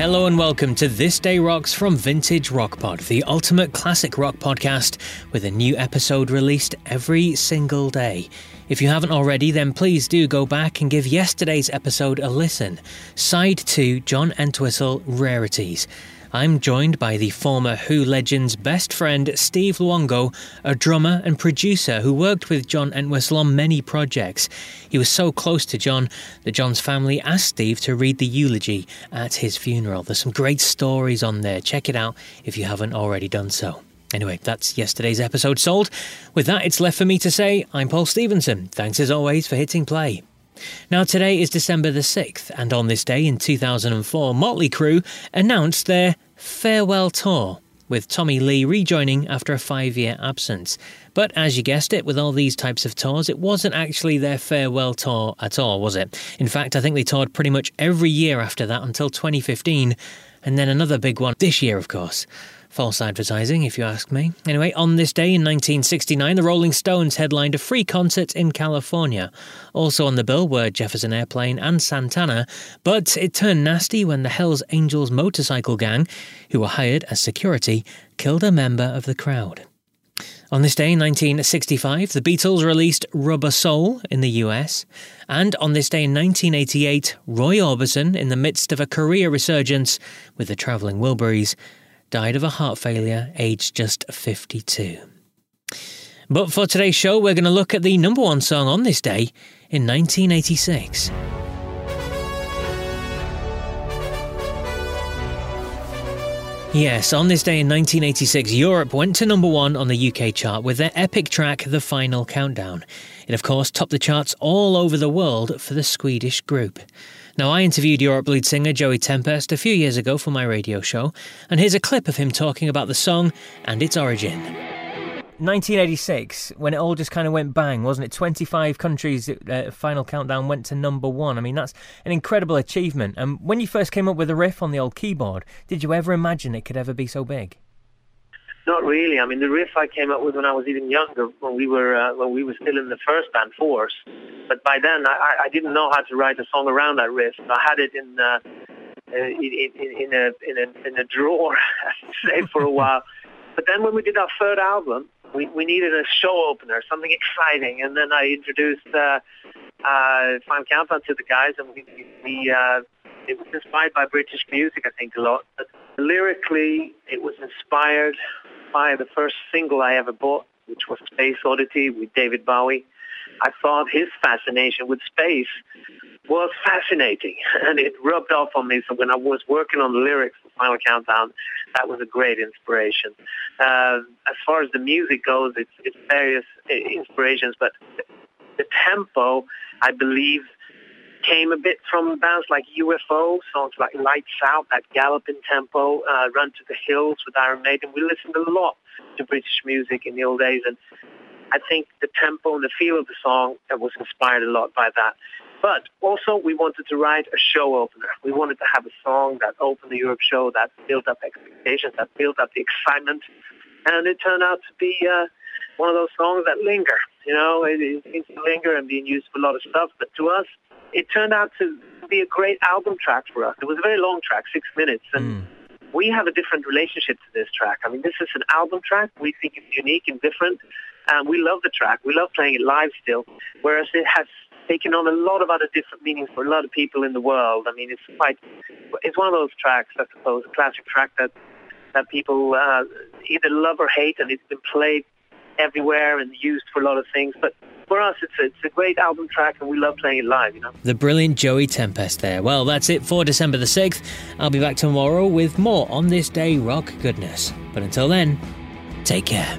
Hello and welcome to This Day Rocks from Vintage Rock Pod, the ultimate classic rock podcast with a new episode released every single day. If you haven't already, then please do go back and give yesterday's episode a listen. Side 2 John Entwistle Rarities. I'm joined by the former Who legend's best friend, Steve Luongo, a drummer and producer who worked with John Entwistle on many projects. He was so close to John that John's family asked Steve to read the eulogy at his funeral. There's some great stories on there. Check it out if you haven't already done so. Anyway, that's yesterday's episode sold. With that, it's left for me to say I'm Paul Stevenson. Thanks as always for hitting play. Now, today is December the 6th, and on this day in 2004, Motley Crue announced their farewell tour, with Tommy Lee rejoining after a five year absence. But as you guessed it, with all these types of tours, it wasn't actually their farewell tour at all, was it? In fact, I think they toured pretty much every year after that until 2015, and then another big one this year, of course. False advertising, if you ask me. Anyway, on this day in 1969, the Rolling Stones headlined a free concert in California. Also on the bill were Jefferson Airplane and Santana, but it turned nasty when the Hells Angels motorcycle gang, who were hired as security, killed a member of the crowd. On this day in 1965, the Beatles released Rubber Soul in the US. And on this day in 1988, Roy Orbison, in the midst of a career resurgence with the Travelling Wilburys, died of a heart failure aged just 52. But for today's show, we're going to look at the number one song on this day in 1986. Yes, on this day in 1986, Europe went to number one on the UK chart with their epic track The Final Countdown. It, of course, topped the charts all over the world for the Swedish group. Now, I interviewed Europe lead singer Joey Tempest a few years ago for my radio show, and here's a clip of him talking about the song and its origin. 1986, when it all just kind of went bang, wasn't it? 25 countries, uh, Final Countdown went to number one. I mean, that's an incredible achievement. And when you first came up with a riff on the old keyboard, did you ever imagine it could ever be so big? Not really. I mean, the riff I came up with when I was even younger, when we were uh, when we were still in the first band, Force. But by then, I, I didn't know how to write a song around that riff. I had it in uh, in, in, in a in a in a drawer, say, for a while. But then when we did our third album, we, we needed a show opener, something exciting, and then I introduced uh, uh, Final Countdown to the guys, and we, we uh, it was inspired by British music, I think, a lot. But lyrically, it was inspired by the first single I ever bought, which was Space Oddity with David Bowie. I thought his fascination with space was fascinating, and it rubbed off on me. So when I was working on the lyrics Final Countdown, that was a great inspiration. Uh, as far as the music goes, it's, it's various uh, inspirations, but the tempo, I believe, came a bit from bands like UFO, songs like Lights Out, that galloping tempo, uh, Run to the Hills with Iron Maiden. We listened a lot to British music in the old days, and I think the tempo and the feel of the song was inspired a lot by that. But also, we wanted to write a show opener. We wanted to have a song that opened the Europe show, that built up expectations, that built up the excitement. And it turned out to be uh, one of those songs that linger. You know, it, it seems to linger and being used for a lot of stuff. But to us, it turned out to be a great album track for us. It was a very long track, six minutes. And mm. we have a different relationship to this track. I mean, this is an album track. We think it's unique and different. And we love the track. We love playing it live still. Whereas it has taken on a lot of other different meanings for a lot of people in the world. I mean, it's quite, it's one of those tracks, I suppose, a classic track that that people uh, either love or hate, and it's been played everywhere and used for a lot of things. But for us, it's a, it's a great album track, and we love playing it live. You know, the brilliant Joey Tempest there. Well, that's it for December the sixth. I'll be back tomorrow with more on this day rock goodness. But until then, take care.